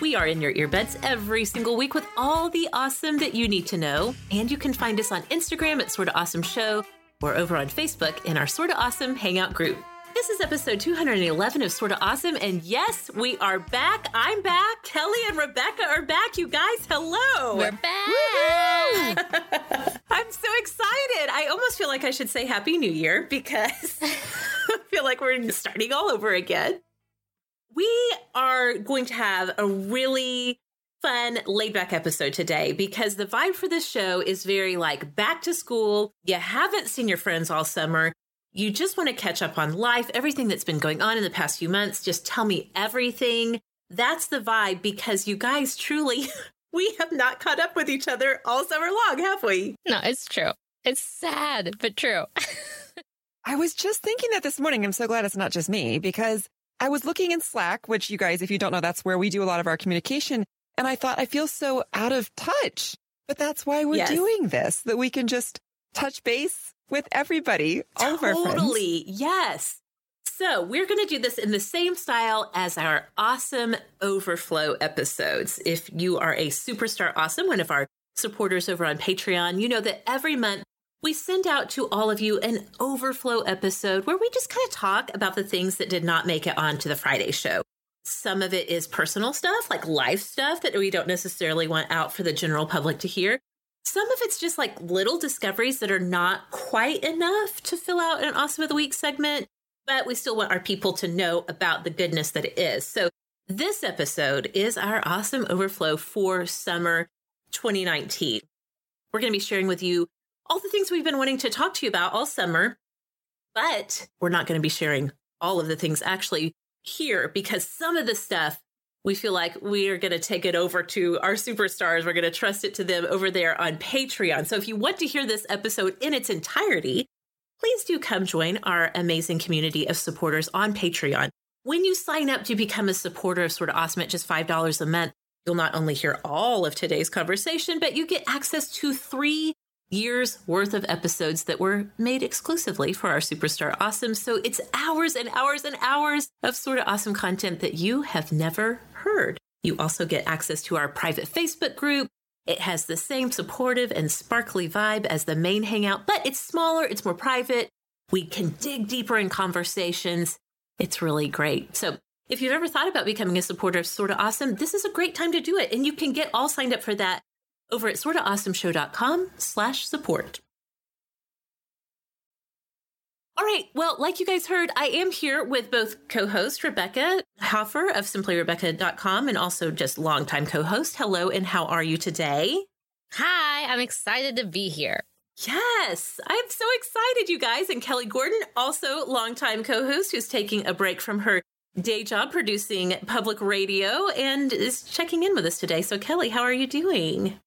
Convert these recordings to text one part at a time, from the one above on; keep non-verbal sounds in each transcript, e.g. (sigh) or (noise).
We are in your earbuds every single week with all the awesome that you need to know. And you can find us on Instagram at Sorta Awesome Show or over on Facebook in our Sorta Awesome Hangout group. This is episode 211 of Sorta Awesome. And yes, we are back. I'm back. Kelly and Rebecca are back. You guys, hello. We're back. (laughs) I'm so excited. I almost feel like I should say Happy New Year because (laughs) I feel like we're starting all over again. We are going to have a really fun, laid back episode today because the vibe for this show is very like back to school. You haven't seen your friends all summer. You just want to catch up on life, everything that's been going on in the past few months. Just tell me everything. That's the vibe because you guys truly, (laughs) we have not caught up with each other all summer long, have we? No, it's true. It's sad, but true. (laughs) I was just thinking that this morning. I'm so glad it's not just me because I was looking in Slack, which you guys, if you don't know, that's where we do a lot of our communication. And I thought, I feel so out of touch. But that's why we're Yes. doing this, that we can just touch base with everybody, all of our friends. Totally. Yes. So we're going to do this in the same style as our awesome overflow episodes. If you are a superstar awesome, one of our supporters over on Patreon, you know that every month we send out to all of you an overflow episode where we just kind of talk about the things that did not make it onto the Friday show. Some of it is personal stuff, like life stuff that we don't necessarily want out for the general public to hear. Some of it's just like little discoveries that are not quite enough to fill out an Awesome of the Week segment, but we still want our people to know about the goodness that it is. So, this episode is our Awesome Overflow for summer 2019. We're going to be sharing with you all the things we've been wanting to talk to you about all summer, but we're not going to be sharing all of the things actually here because some of the stuff we feel like we are going to take it over to our superstars. We're going to trust it to them over there on Patreon. So if you want to hear this episode in its entirety, please do come join our amazing community of supporters on Patreon. When you sign up to become a supporter of Sort of Awesome at just $5 a month, you'll not only hear all of today's conversation, but you get access to three years worth of episodes that were made exclusively for our Superstar Awesome. So it's hours and hours and hours of sort of awesome content that you have never heard. You also get access to our private Facebook group. It has the same supportive and sparkly vibe as the main hangout, but it's smaller, it's more private. We can dig deeper in conversations. It's really great. So if you've ever thought about becoming a supporter of Sorta Awesome, this is a great time to do it. And you can get all signed up for that over at sortaawesomeshow.com slash support. All right. Well, like you guys heard, I am here with both co-host Rebecca Hoffer of simplyrebecca.com and also just longtime co-host. Hello, and how are you today? Hi, I'm excited to be here. Yes, I'm so excited, you guys. And Kelly Gordon, also longtime co-host who's taking a break from her day job producing public radio and is checking in with us today. So Kelly, how are you doing?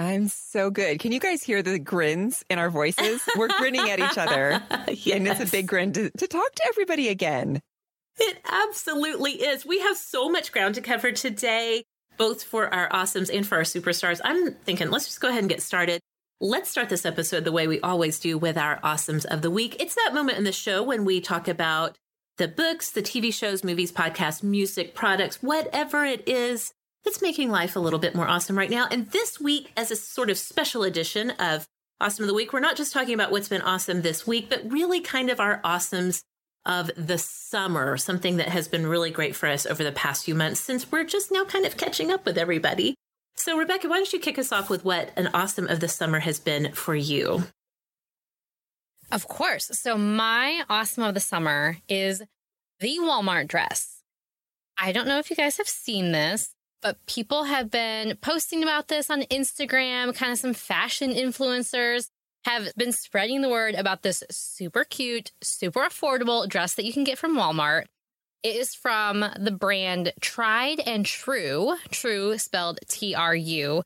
I'm so good. Can you guys hear the grins in our voices? We're grinning at each other. (laughs) And it's a big grin to, to talk to everybody again. It absolutely is. We have so much ground to cover today, both for our awesomes and for our superstars. I'm thinking let's just go ahead and get started. Let's start this episode the way we always do with our Awesomes of the Week. It's that moment in the show when we talk about the books, the TV shows, movies, podcasts, music, products, whatever it is that's making life a little bit more awesome right now. And this week, as a sort of special edition of Awesome of the Week, we're not just talking about what's been awesome this week, but really kind of our awesomes of the summer, something that has been really great for us over the past few months since we're just now kind of catching up with everybody. So, Rebecca, why don't you kick us off with what an awesome of the summer has been for you? Of course. So, my awesome of the summer is the Walmart dress. I don't know if you guys have seen this, but people have been posting about this on Instagram, kind of some fashion influencers have been spreading the word about this super cute, super affordable dress that you can get from Walmart. It is from the brand Tried and True, True spelled T R U.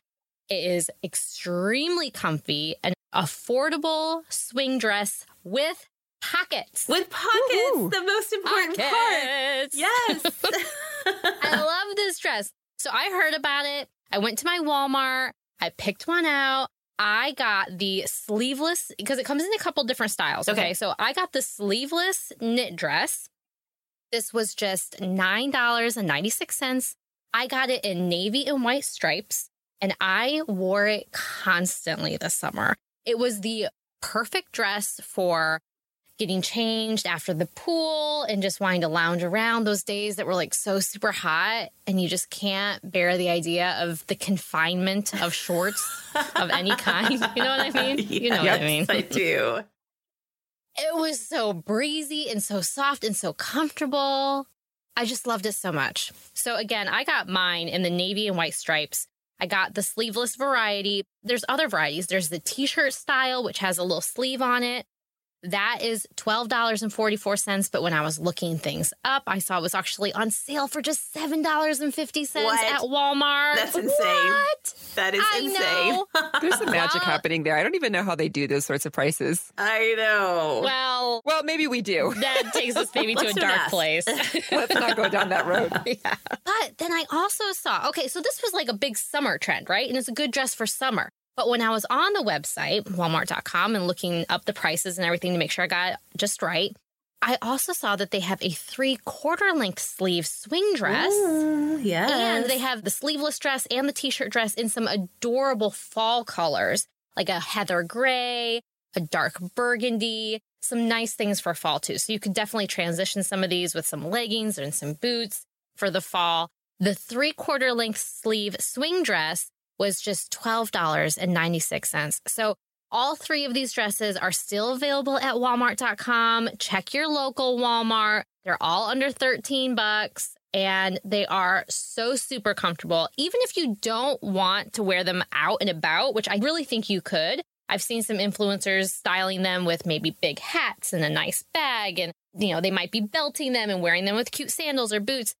It is extremely comfy, an affordable swing dress with pockets. With pockets, Woo-hoo. the most important pockets. part. Yes. (laughs) (laughs) I love this dress. So I heard about it. I went to my Walmart. I picked one out. I got the sleeveless because it comes in a couple different styles. Okay. okay. So I got the sleeveless knit dress. This was just $9.96. I got it in navy and white stripes and I wore it constantly this summer. It was the perfect dress for getting changed after the pool and just wanting to lounge around those days that were like so super hot and you just can't bear the idea of the confinement of shorts (laughs) of any kind. You know what I mean? yes, you know what I mean? I do. It was so breezy and so soft and so comfortable. I just loved it so much. So again, I got mine in the navy and white stripes. I got the sleeveless variety. There's other varieties. There's the t-shirt style, which has a little sleeve on it. That is $12.44. But when I was looking things up, I saw it was actually on sale for just $7.50 at Walmart. That's insane. What? That is I insane. (laughs) There's some magic well, happening there. I don't even know how they do those sorts of prices. I know. Well, well, maybe we do. (laughs) That takes us maybe (laughs) to a dark place. Let's not go down that road. yeah. But then I also saw, okay, so this was like a big summer trend, right? And it's a good dress for summer. But when I was on the website, walmart.com, and looking up the prices and everything to make sure I got it just right, I also saw that they have a three quarter length sleeve swing dress. yeah. And they have the sleeveless dress and the t shirt dress in some adorable fall colors, like a heather gray, a dark burgundy, some nice things for fall too. So you could definitely transition some of these with some leggings and some boots for the fall. The three quarter length sleeve swing dress was just $12.96. So all three of these dresses are still available at walmart.com. Check your local Walmart. They're all under 13 bucks and they are so super comfortable. Even if you don't want to wear them out and about, which I really think you could. I've seen some influencers styling them with maybe big hats and a nice bag and you know, they might be belting them and wearing them with cute sandals or boots.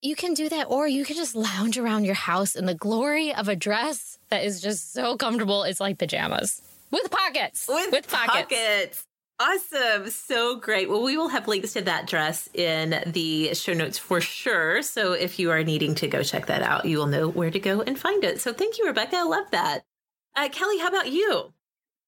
You can do that, or you can just lounge around your house in the glory of a dress that is just so comfortable. It's like pajamas with pockets. With, with pockets. pockets. Awesome. So great. Well, we will have links to that dress in the show notes for sure. So if you are needing to go check that out, you will know where to go and find it. So thank you, Rebecca. I love that. Uh, Kelly, how about you?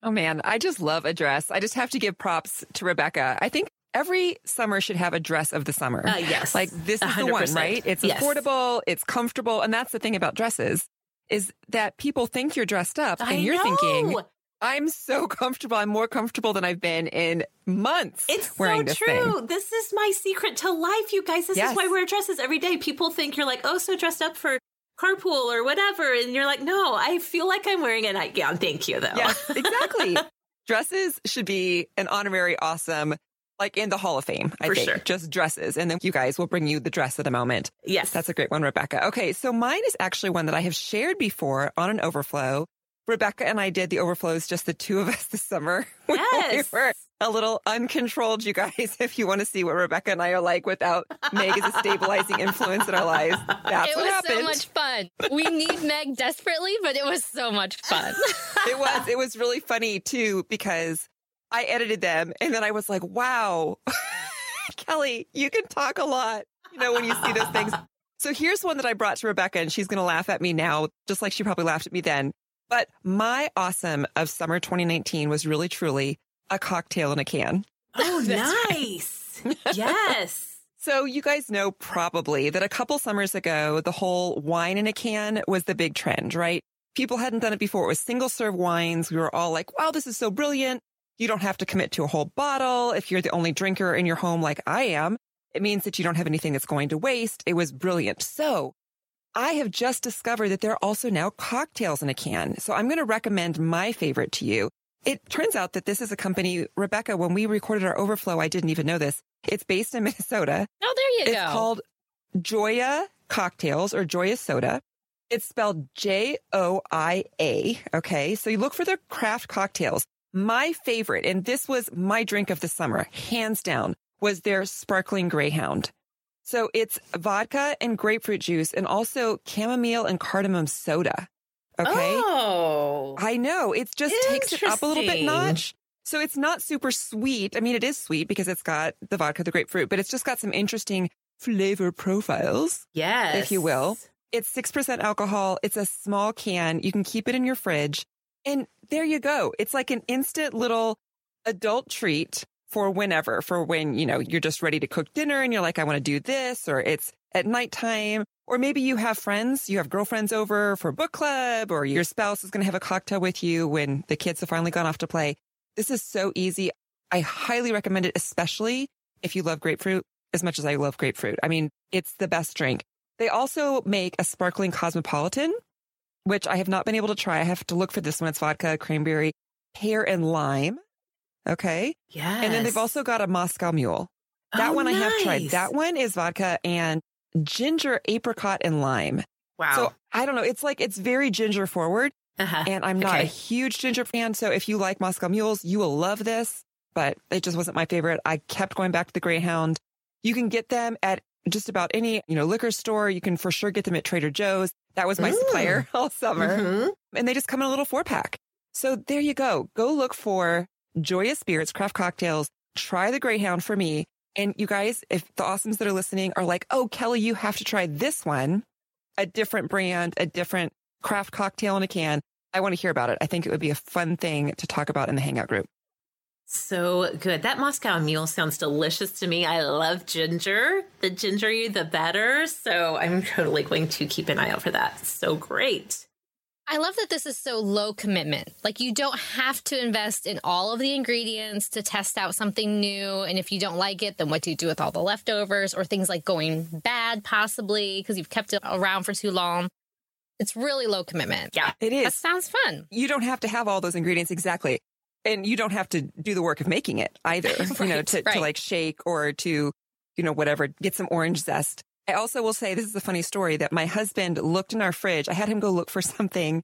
Oh man, I just love a dress. I just have to give props to Rebecca. I think every summer should have a dress of the summer. Uh, yes. Like this is 100%. the one, right? It's yes. affordable, it's comfortable. And that's the thing about dresses is that people think you're dressed up I and you're know. thinking, I'm so (laughs) comfortable. I'm more comfortable than I've been in months. It's wearing so this true. Thing. This is my secret to life, you guys. This yes. is why I wear dresses every day. People think you're like, oh, so dressed up for carpool or whatever. And you're like, no, I feel like I'm wearing a nightgown. Thank you, though. Yes, (laughs) exactly. Dresses should be an honorary awesome like in the Hall of Fame, I For think. Sure. Just dresses. And then you guys will bring you the dress of the moment. Yes. That's a great one, Rebecca. Okay. So mine is actually one that I have shared before on an overflow. Rebecca and I did the overflows, just the two of us this summer. (laughs) Yes. we were a little uncontrolled, you guys, (laughs) if you want to see what Rebecca and I are like without Meg as a stabilizing influence in our lives. That's it what was happened. so much fun. We need Meg desperately, but it was so much fun. it was. (laughs) It was really funny too, because I edited them and then I was like, wow, (laughs) Kelly, you can talk a lot, you know, when you see those things. (laughs) So here's one that I brought to Rebecca and she's going to laugh at me now, just like she probably laughed at me then. But my awesome of summer 2019 was really truly a cocktail in a can. (laughs) Oh, nice. yes. So you guys know probably that a couple summers ago, the whole wine in a can was the big trend, right? People hadn't done it before. It was single serve wines. We were all like, wow, this is so brilliant. You don't have to commit to a whole bottle. If you're the only drinker in your home like I am, it means that you don't have anything that's going to waste. It was brilliant. So I have just discovered that there are also now cocktails in a can. So I'm going to recommend my favorite to you. It turns out that this is a company, Rebecca, when we recorded our overflow, I didn't even know this. It's based in (laughs) Minnesota. Oh, there you It's go. It's called Joia Cocktails or Joia Soda. It's spelled J O I A. Okay. So you look for their craft cocktails. My favorite, and this was my drink of the summer, hands down, was their sparkling greyhound. So it's vodka and grapefruit juice and also chamomile and cardamom soda. Okay. Oh. I know. It just takes it up a little bit notch. So it's not super sweet. I mean, it is sweet because it's got the vodka, the grapefruit, but it's just got some interesting flavor profiles, yes. if you will. It's 6% alcohol. It's a small can. You can keep it in your fridge. And there you go. It's like an instant little adult treat for whenever, for when, you know, you're just ready to cook dinner and you're like, I want to do this, or it's at nighttime, or maybe you have friends, you have girlfriends over for book club, or your spouse is going to have a cocktail with you when the kids have finally gone off to play. This is so easy. I highly recommend it, especially if you love grapefruit as much as I love grapefruit. I mean, it's the best drink. They also make a sparkling cosmopolitan, which I have not been able to try. I have to look for this one. It's vodka, cranberry, pear, and lime. Okay. Yes. And then they've also got a Moscow Mule. That Oh, one I have tried. That one is vodka and ginger, apricot, and lime. Wow. So I don't know. It's like, it's very ginger forward. uh-huh. And I'm not a huge ginger fan. So if you like Moscow Mules, you will love this. But it just wasn't my favorite. I kept going back to the Greyhound. You can get them at just about any, you know, liquor store. You can for sure get them at Trader Joe's. That was my Mm. supplier (laughs) all summer. Mhm. And they just come in a little four pack. So there you go. Go look for Joyous Spirits craft cocktails. Try the Greyhound for me. And you guys, if the awesomes that are listening are like, oh, Kelly, you have to try this one, a different brand, a different craft cocktail in a can. I want to hear about it. I think it would be a fun thing to talk about in the Hangout group. So good. That Moscow Mule sounds delicious to me. I love ginger. The gingerier, the better. So I'm totally going to keep an eye out for that. So great. I love that this is so low commitment. Like you don't have to invest in all of the ingredients to test out something new. And if you don't like it, then what do you do with all the leftovers or things like going bad possibly because you've kept it around for too long? It's really low commitment. Yeah. It is. It sounds fun. You don't have to have all those ingredients exactly. And you don't have to do the work of making it either, (laughs) you know, Right, to, to like shake or to, you know, whatever, get some orange zest. I also will say this is a funny story that my husband looked in our fridge. I had him go look for (laughs) something.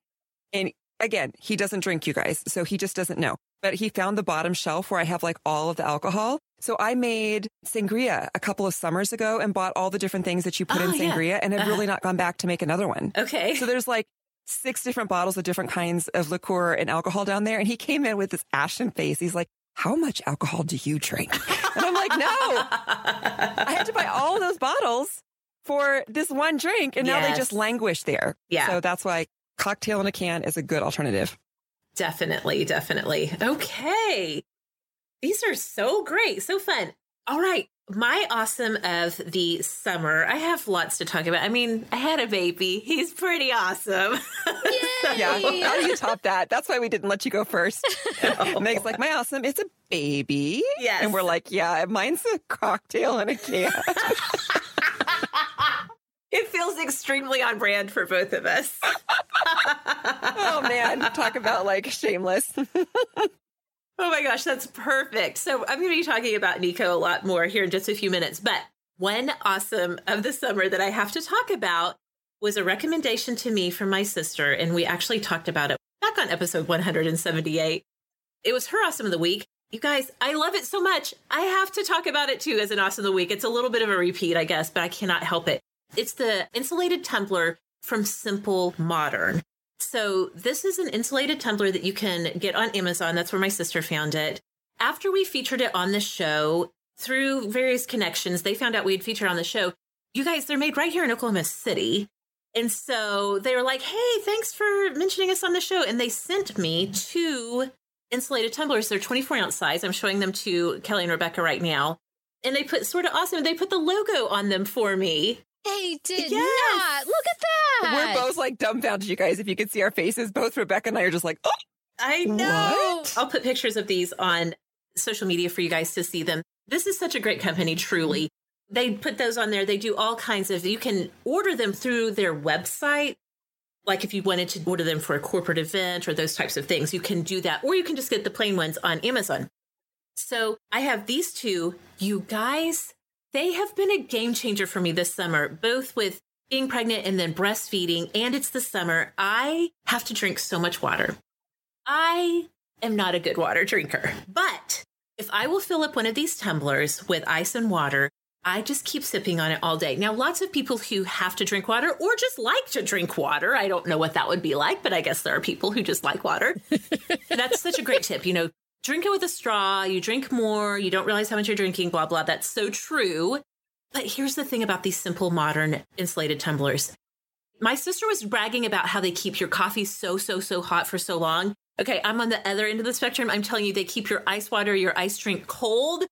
And again, he doesn't drink, you guys. So he just doesn't know. But he found the bottom shelf where I have like all of the alcohol. So I made sangria a couple of summers ago and bought all the different things that you put Oh, in yeah. sangria and have Uh-huh. really not gone back to make another one. Okay. So there's like six different bottles of different kinds of liqueur and alcohol down there. And he came in with this ashen face. He's like, how much alcohol do you drink? And I'm like, no, I had to buy all those bottles for this one drink. And now they just languish there. Yeah. So that's why cocktail in a can is a good alternative. Definitely, definitely. Okay. These are so great, so fun. All right. My awesome of the summer. I have lots to talk about. I mean, I had a baby. He's pretty awesome. (laughs) Yeah. How do you top that? That's why we didn't let you go first. (laughs) Meg's like, my awesome, it's a baby. Yes. And we're like, yeah, mine's a cocktail in a can. (laughs) it feels extremely on brand for both of us. oh man. Talk about like shameless. Oh my gosh, that's perfect. So I'm going to be talking about Nico a lot more here in just a few minutes. But one awesome of the summer that I have to talk about was a recommendation to me from my sister. And we actually talked about it back on episode 178. It was her awesome of the week. You guys, I love it so much. I have to talk about it too as an awesome of the week. It's a little bit of a repeat, I guess, but I cannot help it. It's the insulated tumbler from Simple Modern. So this is an insulated tumbler that you can get on Amazon. That's where my sister found it. After we featured it on the show through various connections, they found out we'd featured on the show. You guys, they're made right here in Oklahoma City. And so they were like, hey, thanks for mentioning us on the show. And they sent me two insulated tumblers. They're 24 ounce size. I'm showing them to Kelly and Rebecca right now. And they put sort of awesome, they put the logo on them for me. They did Yes. not. Look at that. We're both like dumbfounded, you guys. If you could see our faces, both Rebecca and I are just like, oh, I know. What? I'll put pictures of these on social media for you guys to see them. This is such a great company, truly. They put those on there. They do all kinds of, you can order them through their website. Like if you wanted to order them for a corporate event or those types of things, you can do that. Or you can just get the plain ones on Amazon. So I have these two. You guys, they have been a game changer for me this summer, both with being pregnant and then breastfeeding. And it's the summer. I have to drink so much water. I am not a good water drinker, but if I will fill up one of these tumblers with ice and water, I just keep sipping on it all day. Now, lots of people who have to drink water or just like to drink water, I don't know what that would be like, but I guess there are people who just like water. (laughs) That's such a great tip. You know, drink it with a straw, you drink more, you don't realize how much you're drinking, blah, blah. That's so true. But here's the thing about these simple modern insulated tumblers. My sister was bragging about how they keep your coffee so, so, so hot for so long. Okay, I'm on the other end of the spectrum. I'm telling you, they keep your ice water, your ice drink cold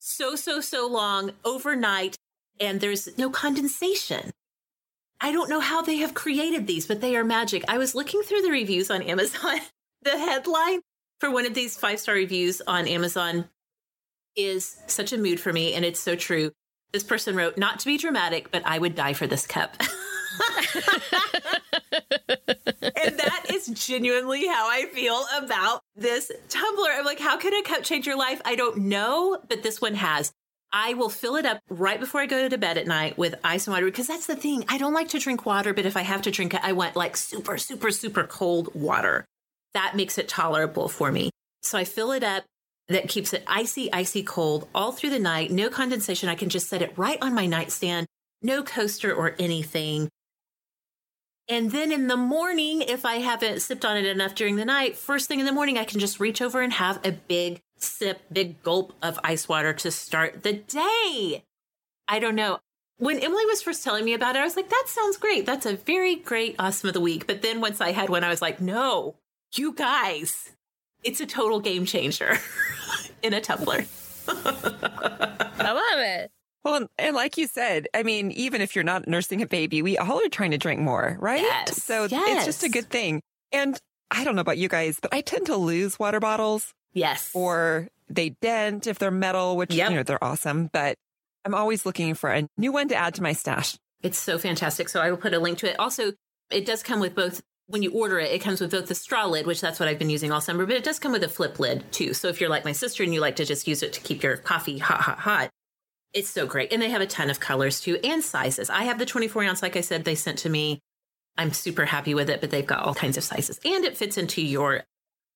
so, so, so long overnight, and there's no condensation. I don't know how they have created these, but they are magic. I was looking through the reviews on Amazon. (laughs) the headline for one of these five star reviews on Amazon is such a mood for me, and it's so true. This person wrote, Not to be dramatic, but I would die for this cup. (laughs) and that is genuinely how I feel about this tumbler. I'm like, how can a cup change your life? I don't know, but this one has. I will fill it up right before I go to bed at night with ice and water because that's the thing. I don't like to drink water, but if I have to drink it, I want like super, super, super cold water. That makes it tolerable for me. So I fill it up. That keeps it icy, icy cold all through the night. No condensation. I can just set it right on my nightstand. No coaster or anything. And then in the morning, if I haven't sipped on it enough during the night, first thing in the morning, I can just reach over and have a big sip, big gulp of ice water to start the day. I don't know. When Emily was first telling me about it, I was like, that sounds great. That's a very great awesome of the week. But then once I had one, I was like, no, you guys, it's a total game changer (laughs) in a tumbler. I love it. Well, and, and like you said, I mean, even if you're not nursing a baby, we all are trying to drink more, right? Yes, So it's just a good thing. And I don't know about you guys, but I tend to lose water bottles Yes. or they dent if they're metal, which, Yep. you know, they're awesome. But I'm always looking for a new one to add to my stash. It's so fantastic. So I will put a link to it. Also, it does come with both. When you order it, it comes with both the straw lid, which that's what I've been using all summer, but it does come with a flip lid too. So if you're like my sister and you like to just use it to keep your coffee hot, hot, hot, it's so great. And they have a ton of colors too and sizes. I have the 24 ounce, like I said, they sent to me. I'm super happy with it, but they've got all kinds of sizes and it fits into your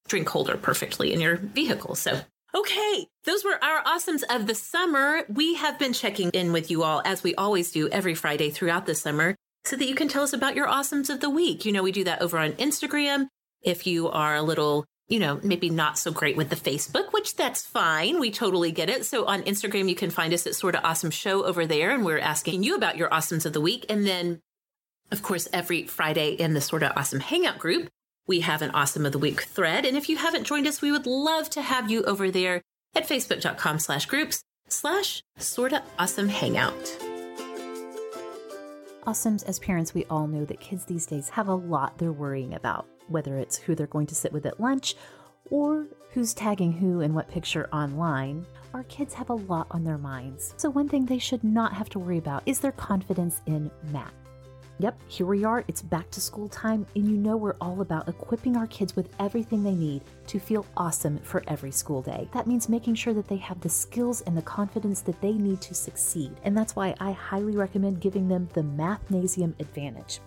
drink holder perfectly in your vehicle. So Okay, those were our awesomes of the summer. We have been checking in with you all, as we always do every Friday throughout the summer, so that you can tell us about your awesomes of the week. You know, we do that over on Instagram. If you are a little, you know, maybe not so great with the Facebook, which that's fine. We totally get it. So on Instagram, you can find us at Sort of Awesome Show over there, and we're asking you about your awesomes of the week. And then, of course, every Friday in the Sort of Awesome Hangout group, we have an Awesome of the Week thread. And if you haven't joined us, we would love to have you over there at facebook.com slash groups slash sorta awesome hangout. Awesomes, as parents, we all know that kids these days have a lot they're worrying about, whether it's who they're going to sit with at lunch or who's tagging who and what picture online. Our kids have a lot on their minds. So, one thing they should not have to worry about is their confidence in math. Yep, here we are. It's back to school time, and you know we're all about equipping our kids with everything they need to feel awesome for every school day. That means making sure that they have the skills and the confidence that they need to succeed. And that's why I highly recommend giving them the Mathnasium Advantage.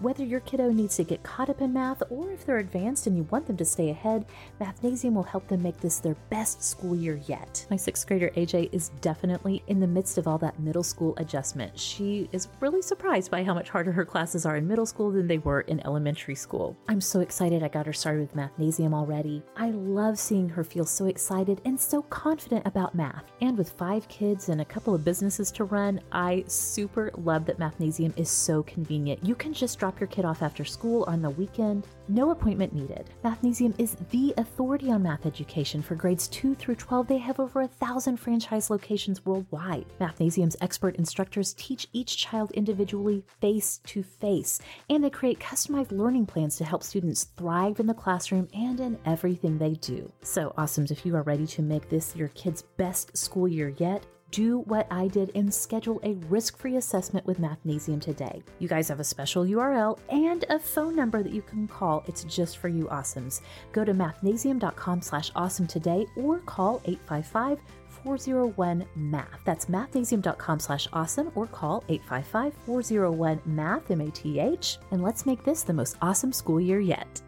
Whether your kiddo needs to get caught up in math or if they're advanced and you want them to stay ahead, Mathnasium will help them make this their best school year yet. My sixth grader AJ is definitely in the midst of all that middle school adjustment. She is really surprised by how much harder her classes are in middle school than they were in elementary school. I'm so excited I got her started with Mathnasium already. I love seeing her feel so excited and so confident about math. And with five kids and a couple of businesses to run, I super love that Mathnasium is so convenient. You can just drop your kid off after school on the weekend, no appointment needed. Mathnasium is the authority on math education for grades 2 through 12. They have over a thousand franchise locations worldwide. Mathnasium's expert instructors teach each child individually face to face, and they create customized learning plans to help students thrive in the classroom and in everything they do. So, awesomes, if you are ready to make this your kid's best school year yet, do what I did and schedule a risk-free assessment with Mathnasium today. You guys have a special URL and a phone number that you can call. It's just for you awesomes. Go to mathnasium.com slash awesome today or call 855 401 math. That's mathnasium.com slash awesome or call 855 401 math, M A T H, and let's make this the most awesome school year yet.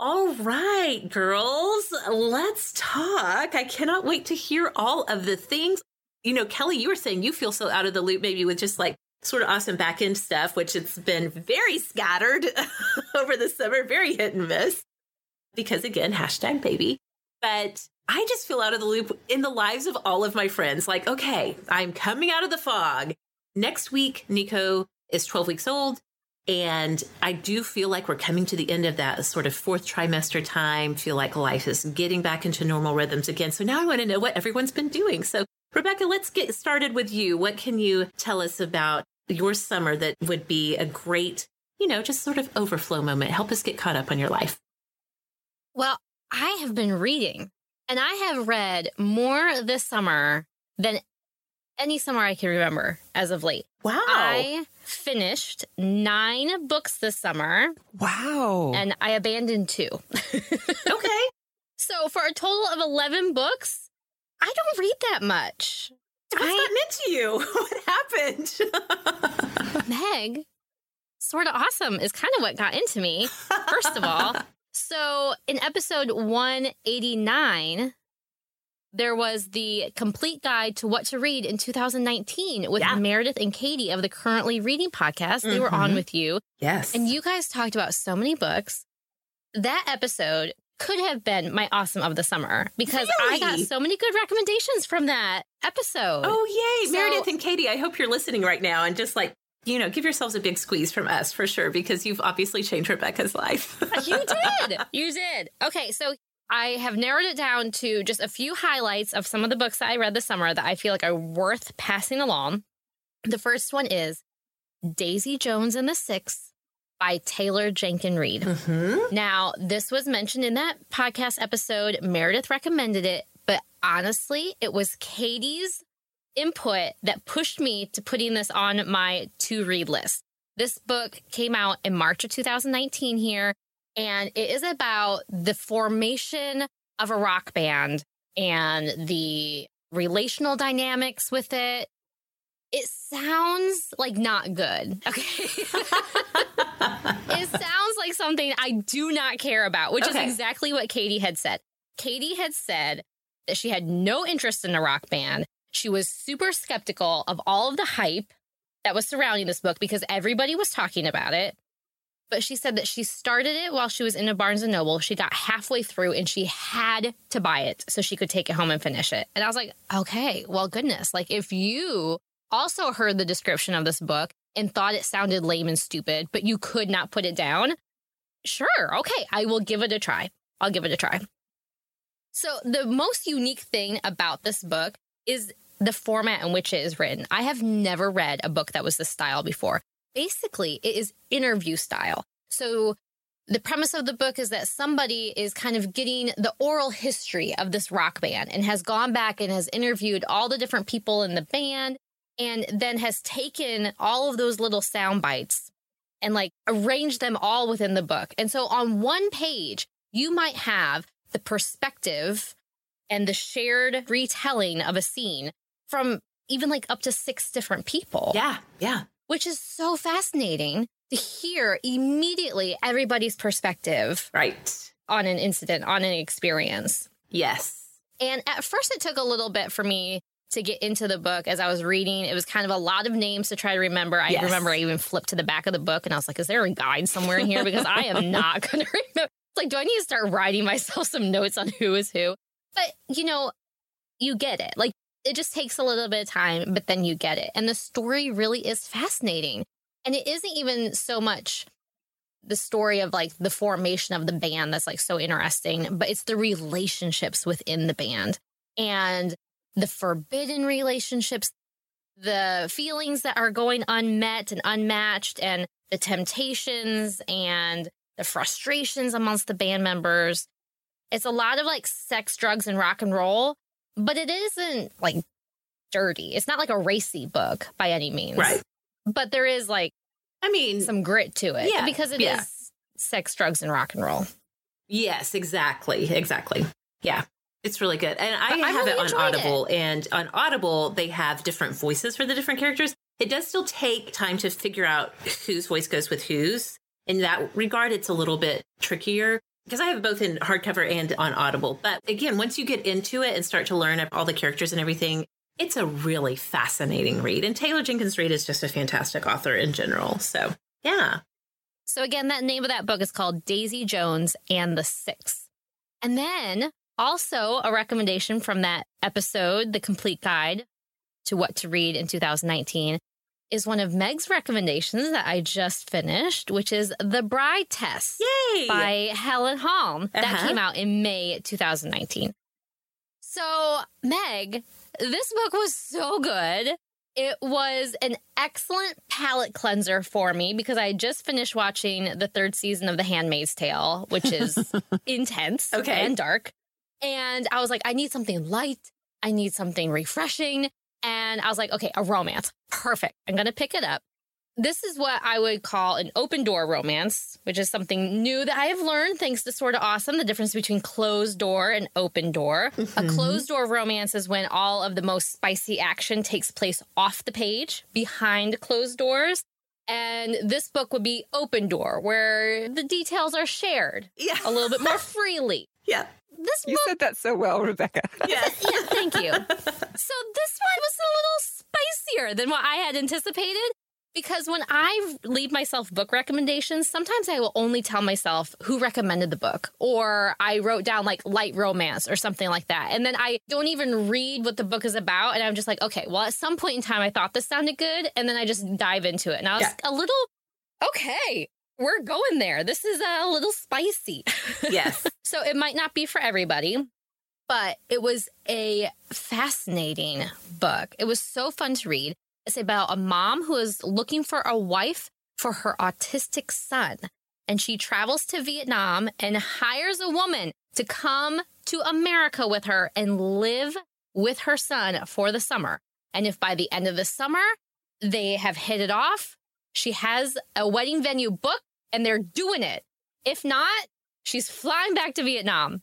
All right, girls, let's talk. I cannot wait to hear all of the things. You know, Kelly, you were saying you feel so out of the loop, maybe with just like sort of awesome back end stuff, which it's been very scattered (laughs) over the summer, very hit and miss. Because again, hashtag baby. But I just feel out of the loop in the lives of all of my friends. Like, okay, I'm coming out of the fog. Next week, Nico is 12 weeks old. And I do feel like we're coming to the end of that sort of fourth trimester time, feel like life is getting back into normal rhythms again. So now I want to know what everyone's been doing. So, Rebecca, let's get started with you. What can you tell us about your summer that would be a great, you know, just sort of overflow moment? Help us get caught up on your life. Well, I have been reading and I have read more this summer than any summer I can remember as of late. Wow. I finished nine books this summer. Wow. And I abandoned two. (laughs) okay. So for a total of 11 books, I don't read that much. What's I, that meant to you? (laughs) What happened? (laughs) Meg, sort of awesome is kind of what got into me, first of all. So in episode 189, there was the complete guide to what to read in 2019 with yeah. Meredith and Katie of the Currently Reading podcast. They mm-hmm. were on mm-hmm. with you. Yes. And you guys talked about so many books. That episode could have been my awesome of the summer because really? I got so many good recommendations from that episode. Oh, yay. So, Meredith and Katie, I hope you're listening right now and just like, you know, give yourselves a big squeeze from us for sure because you've obviously changed Rebecca's life. you (laughs) did. You did. Okay, so I have narrowed it down to just a few highlights of some of the books that I read this summer that I feel like are worth passing along. The first one is Daisy Jones and the Six by Taylor Jenkins Reid. Mm-hmm. Now, this was mentioned in that podcast episode. Meredith recommended it, but honestly, it was Katie's input that pushed me to putting this on my to read list. This book came out in March of 2019 here and it is about the formation of a rock band and the relational dynamics with it. It sounds like not good. Okay. (laughs) it sounds like something I do not care about, which okay. is exactly what Katie had said. Katie had said that she had no interest in a rock band. She was super skeptical of all of the hype that was surrounding this book because everybody was talking about it but she said that she started it while she was in a Barnes and Noble. She got halfway through and she had to buy it so she could take it home and finish it. And I was like, okay, well, goodness. Like, if you also heard the description of this book and thought it sounded lame and stupid, but you could not put it down, sure, okay, I will give it a try. I'll give it a try. So, the most unique thing about this book is the format in which it is written. I have never read a book that was this style before basically it is interview style. So the premise of the book is that somebody is kind of getting the oral history of this rock band and has gone back and has interviewed all the different people in the band and then has taken all of those little sound bites and like arranged them all within the book. And so on one page, you might have the perspective and the shared retelling of a scene from even like up to six different people. Yeah. Yeah. Which is so fascinating to hear immediately everybody's perspective Right. on an incident, on an experience. Yes. And at first, it took a little bit for me to get into the book as I was reading. It was kind of a lot of names to try to remember. I Yes. remember I even flipped to the back of the book and I was like, is there a guide somewhere in here? Because I am (laughs) not going (laughs) to remember. It's like, do I need to start writing myself some notes on who is who? But, you know, you get it. Like, it just takes a little bit of time, but then you get it. And the story really is fascinating. And it isn't even so much the story of like the formation of the band that's like so interesting, but it's the relationships within the band and the forbidden relationships, the feelings that are going unmet and unmatched, and the temptations and the frustrations amongst the band members. It's a lot of like sex, drugs, and rock and roll, but it isn't like dirty. It's not like a racy book by any means. Right. But there is like I mean, some grit to it Yeah, because it is yeah. sex, drugs, and rock and roll. yes, exactly. Exactly. Yeah. It's really good. And I, I- have really it on Audible, and on Audible, they have different voices for the different characters. It does still take time to figure out whose voice goes with whose. In that regard, it's a little bit trickier because I have both in hardcover and on Audible. But again, once you get into it and start to learn all the characters and everything, it's a really fascinating read. And Taylor Jenkins Reid is just a fantastic author in general. So, yeah. So again, that name of that book is called Daisy Jones and the Six. And then also a recommendation from that episode, The Complete Guide to What to Read in 2019, is one of Meg's recommendations that I just finished, which is The Bride Test Yay! by Helen Hoang. That Uh-huh. came out in May 2019. So, Meg, this book was so good. It was an excellent palate cleanser for me because I just finished watching the third season of The Handmaid's Tale, which is (laughs) intense Okay. and dark. And I was like, I need something light. I need something refreshing. And I was like, okay, a romance. Perfect. I'm going to pick it up. This is what I would call an open door romance, which is something new that I have learned thanks to Sort of Awesome the difference between closed door and open door. A mm-hmm. closed door romance is when all of the most spicy action takes place off the page behind closed doors. And this book would be open door, where the details are shared Yeah. a little bit more (laughs) freely. Yeah. This You said that so well, Rebecca. (laughs) Yes. yeah, thank you. So this one was a little spicier than what I had anticipated because when I leave myself book recommendations, sometimes I will only tell myself who recommended the book or I wrote down like light romance or something like that. And then I don't even read what the book is about and I'm just like, okay, well at some point in time I thought this sounded good and then I just dive into it. And I was Yeah. a little okay, we're going there. This is a little spicy. (laughs) Yes. So it might not be for everybody, but it was a fascinating book. It was so fun to read. It's about a mom who is looking for a wife for her autistic son. And she travels to Vietnam and hires a woman to come to America with her and live with her son for the summer. And if by the end of the summer they have hit it off, she has a wedding venue booked and they're doing it. If not, she's flying back to Vietnam.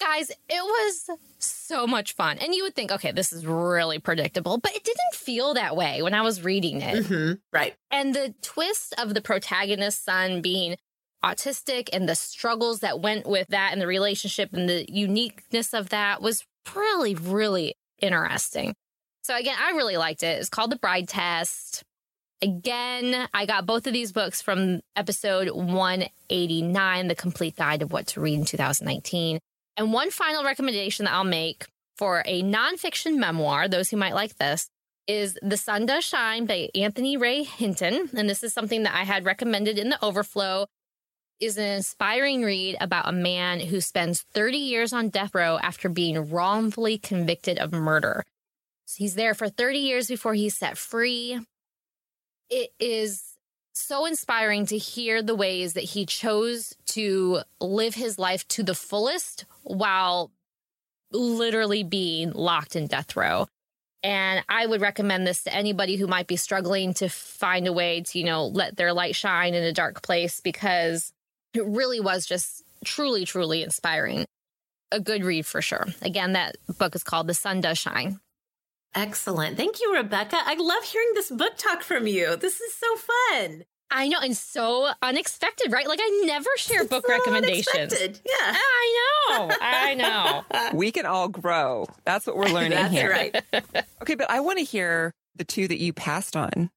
Guys, it was so much fun. And you would think, okay, this is really predictable, but it didn't feel that way when I was reading it. hmm Right. And the twist of the protagonist's son being autistic and the struggles that went with that and the relationship and the uniqueness of that was really, really interesting. So, again, I really liked it. It's called The Bride Test. Again, I got both of these books from episode 189, The Complete Guide of What to Read in 2019. And one final recommendation that I'll make for a nonfiction memoir, those who might like this, is The Sun Does Shine by Anthony Ray Hinton. And this is something that I had recommended in the overflow. Is an inspiring read about a man who spends 30 years on death row after being wrongfully convicted of murder. So he's there for 30 years before he's set free. It is so inspiring to hear the ways that he chose to live his life to the fullest while literally being locked in death row. And I would recommend this to anybody who might be struggling to find a way to, you know, let their light shine in a dark place because it really was just truly, truly inspiring. A good read for sure. Again, that book is called The Sun Does Shine. Excellent. Thank you, Rebecca. I love hearing this book talk from you. This is so fun. I know, and so unexpected, right? Like I never share book So recommendations. unexpected. Yeah. Oh, I know. I know. (laughs) We can all grow. That's what we're learning That's here. right. (laughs) Okay, but I want to hear the two that you passed on.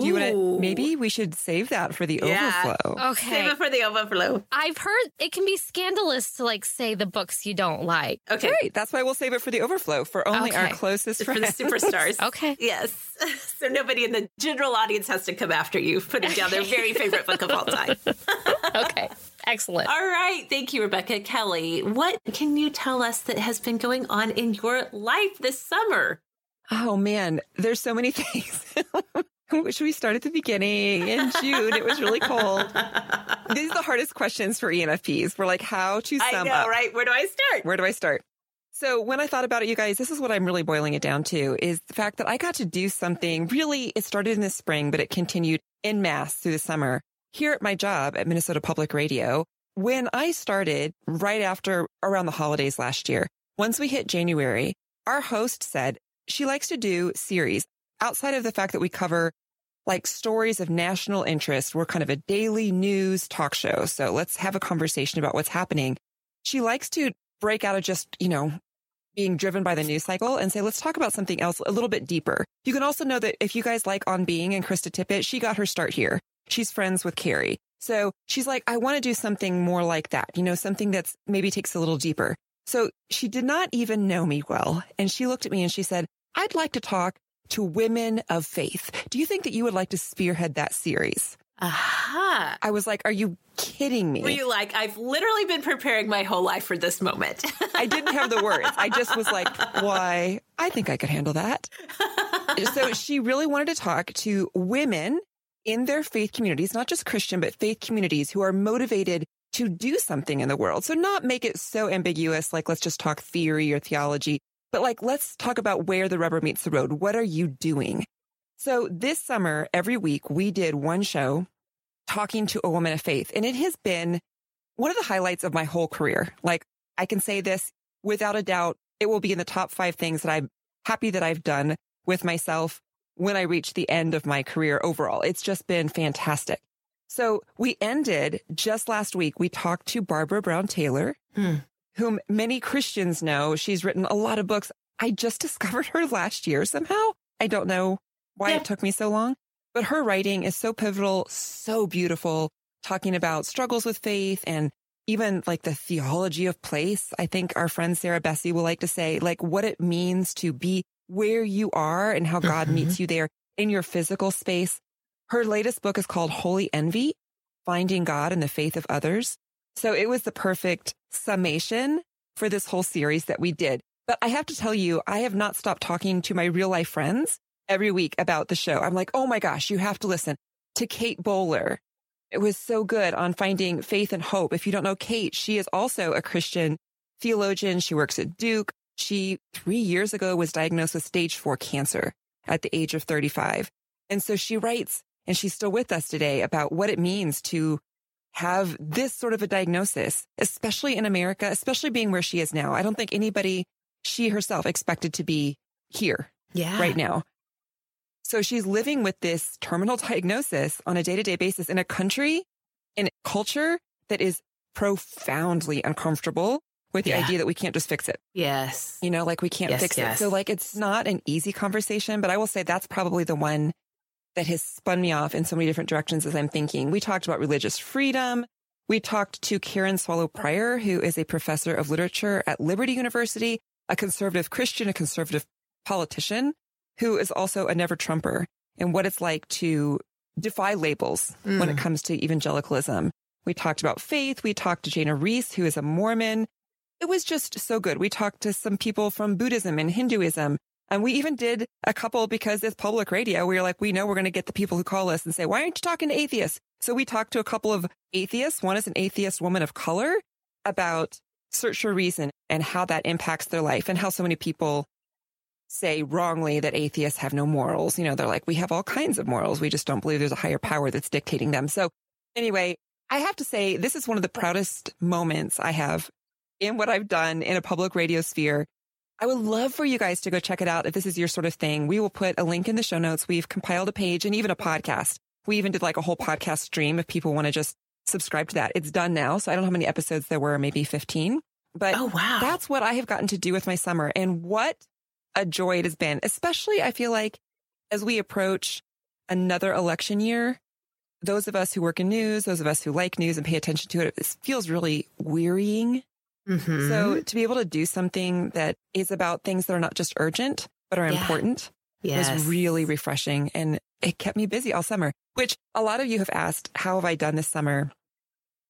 Do you want to? Maybe we should save that for the Yeah. overflow. Okay. Save it for the overflow. I've heard it can be scandalous to like say the books you don't like. Okay. Great. That's why we'll save it for the overflow for only our Okay. closest For the superstars. (laughs) Okay. Yes. (laughs) So nobody in the general audience has to come after you, putting down their very (laughs) favorite book of all time. Okay. Excellent. All right. Thank you, Rebecca. Kelly, what can you tell us that has been going on in your life this summer? Oh man, there's so many things. (laughs) Should we start at the beginning? In June, it was really cold. (laughs) These are the hardest questions for ENFPs. We're like, how to I sum know, up. right? Where do I start? Where do I start? So when I thought about it, you guys, this is what I'm really boiling it down to is the fact that I got to do something really, it started in the spring, but it continued in mass through the summer here at my job at Minnesota Public Radio. When I started right after around the holidays last year, once we hit January, our host said she likes to do series outside of the fact that we cover like stories of national interest. We're kind of a daily news talk show. So let's have a conversation about what's happening. She likes to break out of just, you know, being driven by the news cycle and say, let's talk about something else a little bit deeper. You can also know that if you guys like On Being and Krista Tippett, she got her start here. She's friends with Carrie. So she's like, I want to do something more like that, you know, something that's maybe takes a little deeper. So she did not even know me well. And she looked at me and she said, I'd like to talk to women of faith. Do you think that you would like to spearhead that series? Aha. I was like, are you kidding me? Were you like, I've literally been preparing my whole life for this moment? (laughs) I didn't have the words. I just was like, why? I think I could handle that. so she really wanted to talk to women in their faith communities, not just Christian, but faith communities who are motivated to do something in the world. So not make it so ambiguous, like let's just talk theory or theology, but like let's talk about where the rubber meets the road. What are you doing? So this summer, every week, we did one show talking to a woman of faith, and it has been one of the highlights of my whole career. Like I can say this without a doubt, it will be in the top five things that I'm happy that I've done with myself when I reach the end of my career overall. It's just been fantastic. So we ended just last week. We talked to Barbara Brown Taylor, Hmm. Whom many Christians know. She's written a lot of books. I just (laughs) discovered her last year somehow. I don't know why Yeah. it took me so long, but her writing is so pivotal, so beautiful, talking about struggles with faith and even like the theology of place. I think our friend Sarah Bessey will like to say, like what it means to be where you are and how God Mhm. meets you there in your physical space. Her latest book is called Holy Envy, Finding God in the Faith of Others. So it was the perfect summation for this whole series that we did. But I have to tell you, I have not stopped talking to my real life friends every week about the show. I'm like, oh my gosh, you have to listen to Kate Bowler. It was so good on finding faith and hope. If you don't know Kate, she is also a Christian theologian. She works at Duke. She three years ago was diagnosed with stage four cancer at the age of 35. And so she writes, and she's still with us today about what it means to have this sort of a diagnosis, especially in America, especially being where she is now. I don't think anybody, she herself expected to be here Yeah. right now. So she's living with this terminal diagnosis on a day to day basis in a country, in a culture that is profoundly uncomfortable with the Yeah. idea that we can't just fix it. Yes. You know, like we can't Yes, fix yes. it. So like it's not an easy conversation, but I will say that's probably the one that has spun me off in so many different directions as I'm thinking. We talked about religious freedom. We talked to Karen Swallow Pryor, who is a professor of literature at Liberty University, a conservative Christian, a conservative politician, who is also a never Trumper and what it's like to defy labels when it mm. comes to evangelicalism. We talked about faith. We talked to Jana Riess, who is a Mormon. It was just so good. We talked to some people from Buddhism and Hinduism. And we even did a couple because it's public radio. We were like, we know we're going to get the people who call us and say, why aren't you talking to atheists? So we talked to a couple of atheists. One is an atheist woman of color about search for reason and how that impacts their life and how so many people say wrongly that atheists have no morals. You know, they're like, we have all kinds of morals. We just don't believe there's a higher power that's dictating them. So anyway, I have to say this is one of the proudest moments I have in what I've done in a public radio sphere. I would love for you guys to go check it out if this is your sort of thing. We will put a link in the show notes. We've compiled a page and even a podcast. We even did like a whole podcast stream if people want to just subscribe to that. It's done now. So I don't know how many episodes there were, maybe 15. But oh, wow. that's what I have gotten to do with my summer and what a joy it has been, especially I feel like as we approach another election year, those of us who work in news, those of us who like news and pay attention to it, it feels really wearying Mm-hmm. so to be able to do something that is about things that are not just urgent, but are Yeah. important yes. was really refreshing. And it kept me busy all summer, which a lot of you have asked, how have I done this summer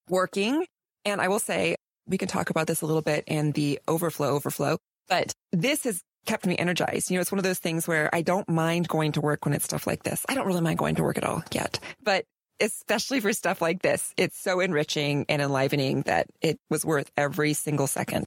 working? And I will say, we can talk about this a little bit and the overflow, overflow, but this has kept me energized. You know, it's one of those things where I don't mind going to work when it's stuff like this. I don't really mind going to work at all yet, but especially for stuff like this, it's so enriching and enlivening that it was worth every single second.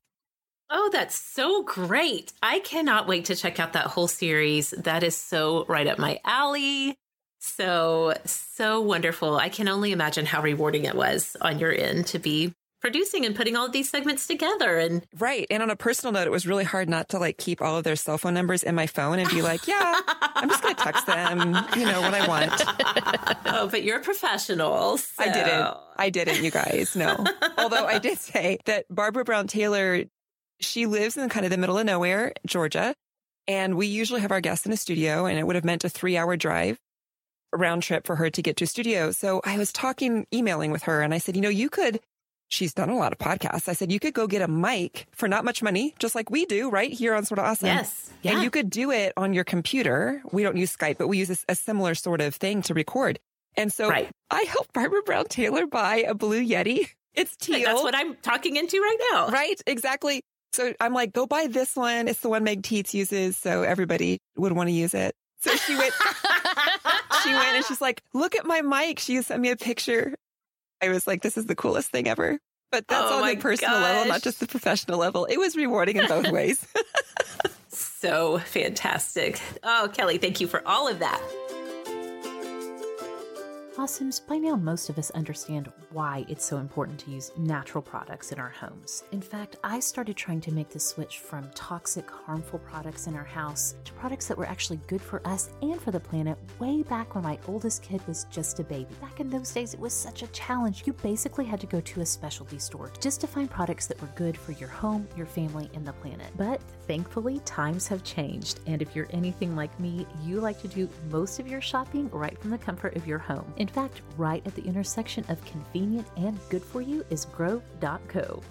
Oh, that's so great. I cannot wait to check out that whole series. That is so right up my alley. So, so wonderful. I can only imagine how rewarding it was on your end to be producing and putting all of these segments together. And Right. And on a personal note, it was really hard not to like keep all of their cell phone numbers in my phone and be like, yeah, I'm just going to text them, you know, when I want. (laughs) oh, but you're a professional. I didn't. I didn't, you guys. No. Although I did say that Barbara Brown Taylor, she lives in kind of the middle of nowhere, Georgia. And we usually have our guests in a studio and it would have meant a three hour drive round trip for her to get to a studio. So I was talking, emailing with her and I said, you know, you could, she's done a lot of podcasts. I said, you could go get a mic for not much money, just like we do right here on Sort of Awesome. Yes. Yeah. And you could do it on your computer. We don't use Skype, but we use a, a similar sort of thing to record. And so Right. I helped Barbara Brown Taylor buy a blue Yeti. (laughs) It's teal. That's what I'm talking into right now. right? Exactly. So I'm like, go buy this one. It's the one Meg Tietz uses. So everybody would want to use it. So she went, (laughs) she went and she's like, look at my mic. She sent me a picture. I was like, this is the coolest thing ever. But that's Oh on the personal level, not just the professional level. It was rewarding in both (laughs) ways. (laughs) So fantastic. Oh, Kelly, thank you for all of that. Awesomes, by now most of us understand why it's so important to use natural products in our homes. In fact, I started trying to make the switch from toxic, harmful products in our house to products that were actually good for us and for the planet way back when my oldest kid was just a baby. Back in those days, it was such a challenge. You basically had to go to a specialty store just to find products that were good for your home, your family, and the planet. But thankfully, times have changed, and if you're anything like me, you like to do most of your shopping right from the comfort of your home. Fact, right at the intersection of convenient and good for you is Grove.co.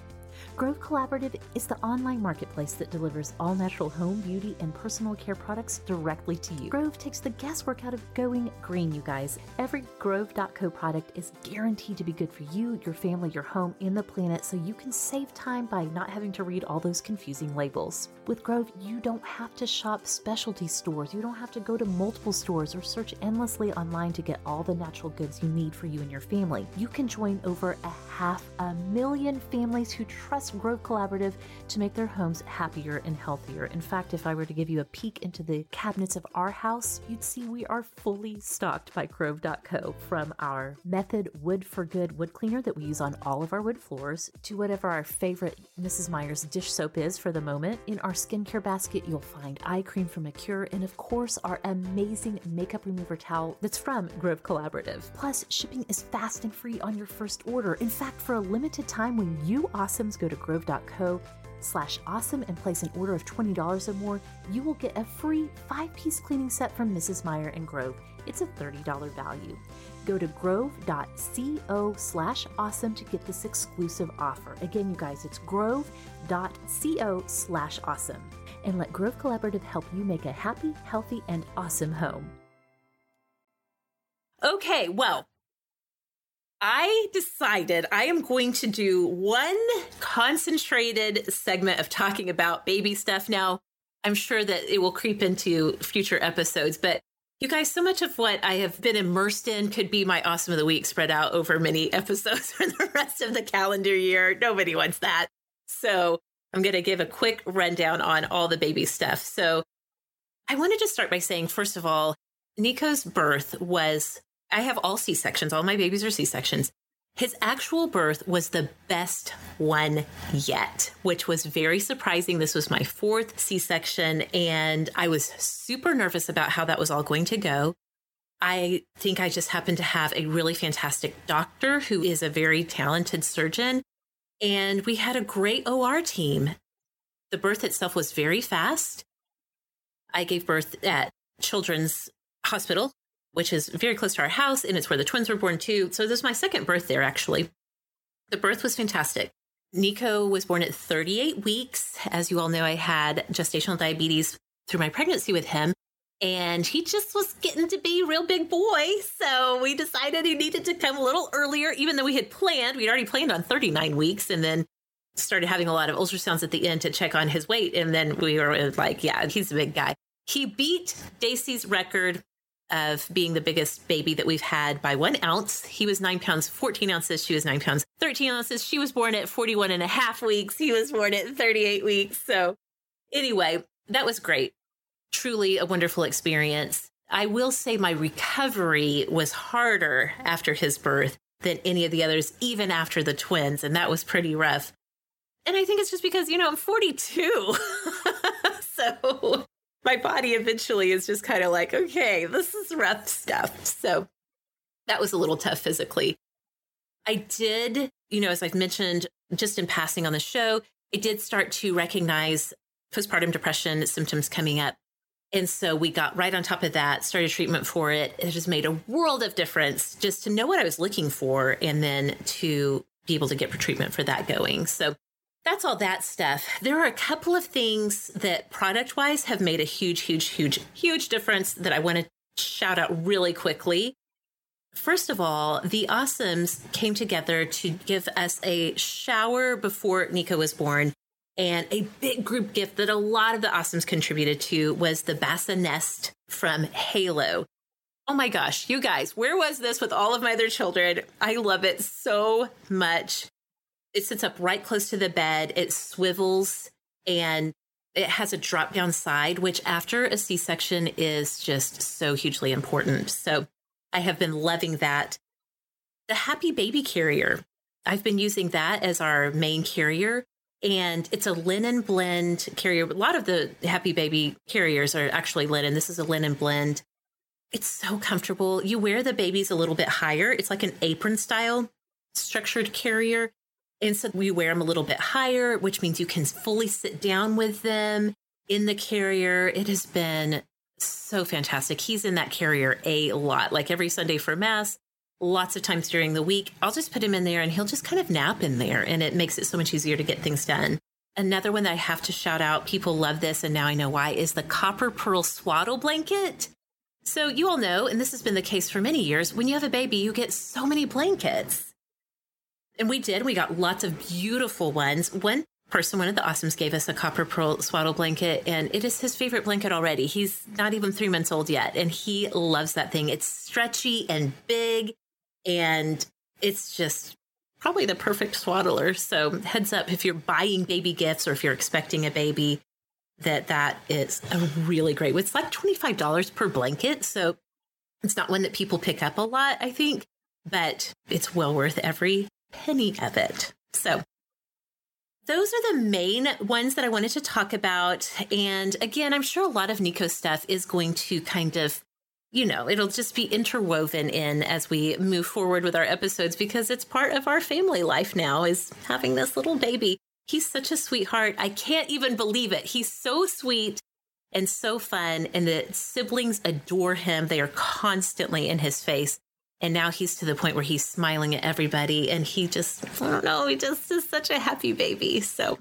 Grove Collaborative is the online marketplace that delivers all natural home, beauty, and personal care products directly to you. Grove takes the guesswork out of going green, you guys. Every Grove.co product is guaranteed to be good for you, your family, your home, and the planet, so you can save time by not having to read all those confusing labels. With Grove, you don't have to shop specialty stores, you don't have to go to multiple stores or search endlessly online to get all the natural goods you need for you and your family. You can join over a half a million families who trust Grove Collaborative to make their homes happier and healthier. In fact, if I were to give you a peek into the cabinets of our house, you'd see we are fully stocked by Grove.co from our Method Wood for Good wood cleaner that we use on all of our wood floors to whatever our favorite Mrs. Meyer's dish soap is for the moment. In our skincare basket, you'll find eye cream from Acure and, of course, our amazing makeup remover towel that's from Grove Collaborative. Plus, shipping is fast and free on your first order. In fact, for a limited time, when you awesomes go to grove.co slash awesome and place an order of $20 or more, you will get a free five-piece cleaning set from Mrs. Meyer and Grove. It's a $30 value. Go to grove.co slash awesome to get this exclusive offer. Again, you guys, it's grove.co slash awesome. And let Grove Collaborative help you make a happy, healthy, and awesome home. Okay, well, I decided I am going to do one concentrated segment of talking about baby stuff. Now, I'm sure that it will creep into future episodes, but you guys, so much of what I have been immersed in could be my awesome of the week spread out over many (laughs) episodes for the rest of the calendar year. Nobody wants that. So I'm going to give a quick rundown on all the baby stuff. So I wanted to start by saying, first of all, Nico's birth was, I have all C sections, all my babies are C sections. His actual birth was the best one yet, which was very surprising. This was my fourth C section, and I was super nervous about how that was all going to go. I think I just happened to have a really fantastic doctor who is a very talented surgeon, and we had a great OR team. The birth itself was very fast. I gave birth at Children's Hospital which is very close to our house, and it's where the twins were born too. So this is my second birth there, actually. The birth was fantastic. Nico was born at 38 weeks. As you all know, I had gestational diabetes through my pregnancy with him, and he just was getting to be a real big boy. So we decided he needed to come a little earlier, even though we had planned. We'd already planned on 39 weeks, and then started having a lot of ultrasounds at the end to check on his weight. And then we were like, yeah, he's a big guy. He beat Daisy's record of being the biggest baby that we've had by one ounce. He was nine pounds, 14 ounces. She was nine pounds, 13 ounces. She was born at 41 and a half weeks. He was born at 38 weeks. So, anyway, that was great. Truly a wonderful experience. I will say my recovery was harder after his birth than any of the others, even after the twins. And that was pretty rough. And I think it's just because, you know, I'm 42. (laughs) so my body eventually is just kind of like, okay, this is rough stuff. So that was a little tough physically. I did, you know, as I've mentioned just in passing on the show, I did start to recognize postpartum depression symptoms coming up. And so we got right on top of that, started treatment for it. It just made a world of difference just to know what I was looking for and then to be able to get treatment for that going. So that's all that stuff. There are a couple of things that product wise have made a huge, huge, huge, huge difference that I want to shout out really quickly. First of all, the Awesomes came together to give us a shower before Nico was born. And a big group gift that a lot of the Awesomes contributed to was the BassiNest from Halo. Oh my gosh, you guys, where was this with all of my other children? I love it so much. It sits up right close to the bed. It swivels and it has a drop down side, which after a C section is just so hugely important. So I have been loving that. The Happy Baby Carrier, I've been using that as our main carrier. And it's a linen blend carrier. A lot of the Happy Baby carriers are actually linen. This is a linen blend. It's so comfortable. You wear the babies a little bit higher. It's like an apron style structured carrier. And so we wear them a little bit higher, which means you can fully sit down with them in the carrier. It has been so fantastic. He's in that carrier a lot, like every Sunday for Mass, lots of times during the week. I'll just put him in there and he'll just kind of nap in there, and it makes it so much easier to get things done. Another one that I have to shout out, people love this, and now I know why, is the Copper Pearl Swaddle Blanket. So, you all know, and this has been the case for many years, when you have a baby, you get so many blankets. And we did. We got lots of beautiful ones. One person, one of the awesomes, gave us a copper pearl swaddle blanket, and it is his favorite blanket already. He's not even three months old yet, and he loves that thing. It's stretchy and big, and it's just probably the perfect swaddler. So, heads up if you're buying baby gifts or if you're expecting a baby, that that is a really great. It's like twenty five dollars per blanket, so it's not one that people pick up a lot, I think, but it's well worth every penny of it. So, those are the main ones that I wanted to talk about. And again, I'm sure a lot of Nico stuff is going to kind of, you know, it'll just be interwoven in as we move forward with our episodes because it's part of our family life now is having this little baby. He's such a sweetheart. I can't even believe it. He's so sweet and so fun. And the siblings adore him. They are constantly in his face. And now he's to the point where he's smiling at everybody and he just, I don't know, he just is such a happy baby. So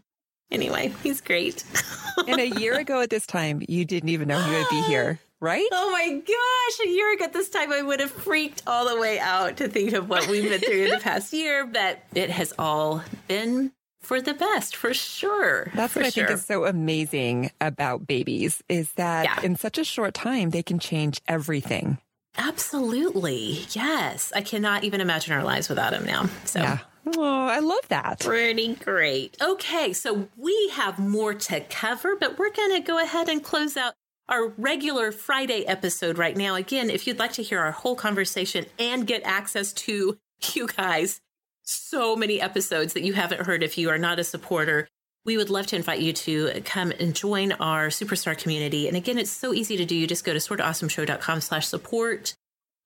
anyway, he's great. (laughs) and a year ago at this time, you didn't even know he would be here, (gasps) right? Oh my gosh. A year ago at this time, I would have freaked all the way out to think of what we've been through in the past year, but it has all been for the best, for sure. That's for what I sure. think is so amazing about babies is that Yeah. in such a short time, they can change everything. Absolutely. Yes. I cannot even imagine our lives without him now. So Yeah. Oh, I love that. Pretty great. Okay, so we have more to cover, but we're going to go ahead and close out our regular Friday episode right now. Again, if you'd like to hear our whole conversation and get access to (laughs) you guys, so many episodes that you haven't heard if you are not a supporter. We would love to invite you to come and join our superstar community. And again, it's so easy to do. You just go to sortaawesomeshow.com slash support.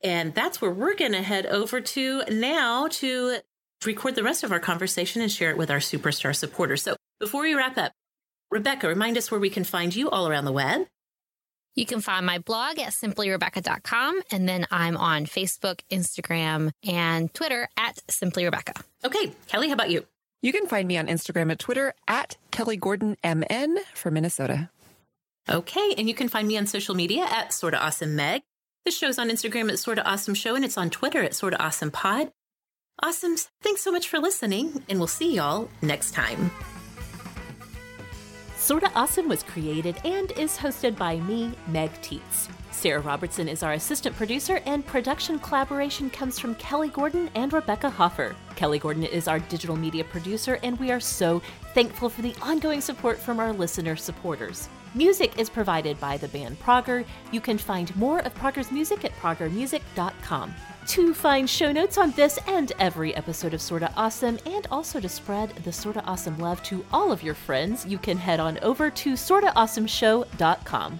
And that's where we're going to head over to now to record the rest of our conversation and share it with our superstar supporters. So before we wrap up, Rebecca, remind us where we can find you all around the web. You can find my blog at simplyrebecca.com. And then I'm on Facebook, Instagram, and Twitter at simplyrebecca. Okay. Kelly, how about you? You can find me on Instagram and Twitter at Kelly Gordon MN for Minnesota. Okay. And you can find me on social media at Sorta Awesome Meg. The show's on Instagram at Sorta Awesome Show and it's on Twitter at Sorta Awesome Pod. Awesomes, thanks so much for listening, and we'll see y'all next time. Sorta Awesome was created and is hosted by me, Meg Tietz. Sarah Robertson is our assistant producer, and production collaboration comes from Kelly Gordon and Rebecca Hoffer. Kelly Gordon is our digital media producer, and we are so thankful for the ongoing support from our listener supporters. Music is provided by the band Prager. You can find more of Prager's music at pragermusic.com. To find show notes on this and every episode of Sorta Awesome, and also to spread the Sorta Awesome love to all of your friends, you can head on over to sortaawesomeshow.com.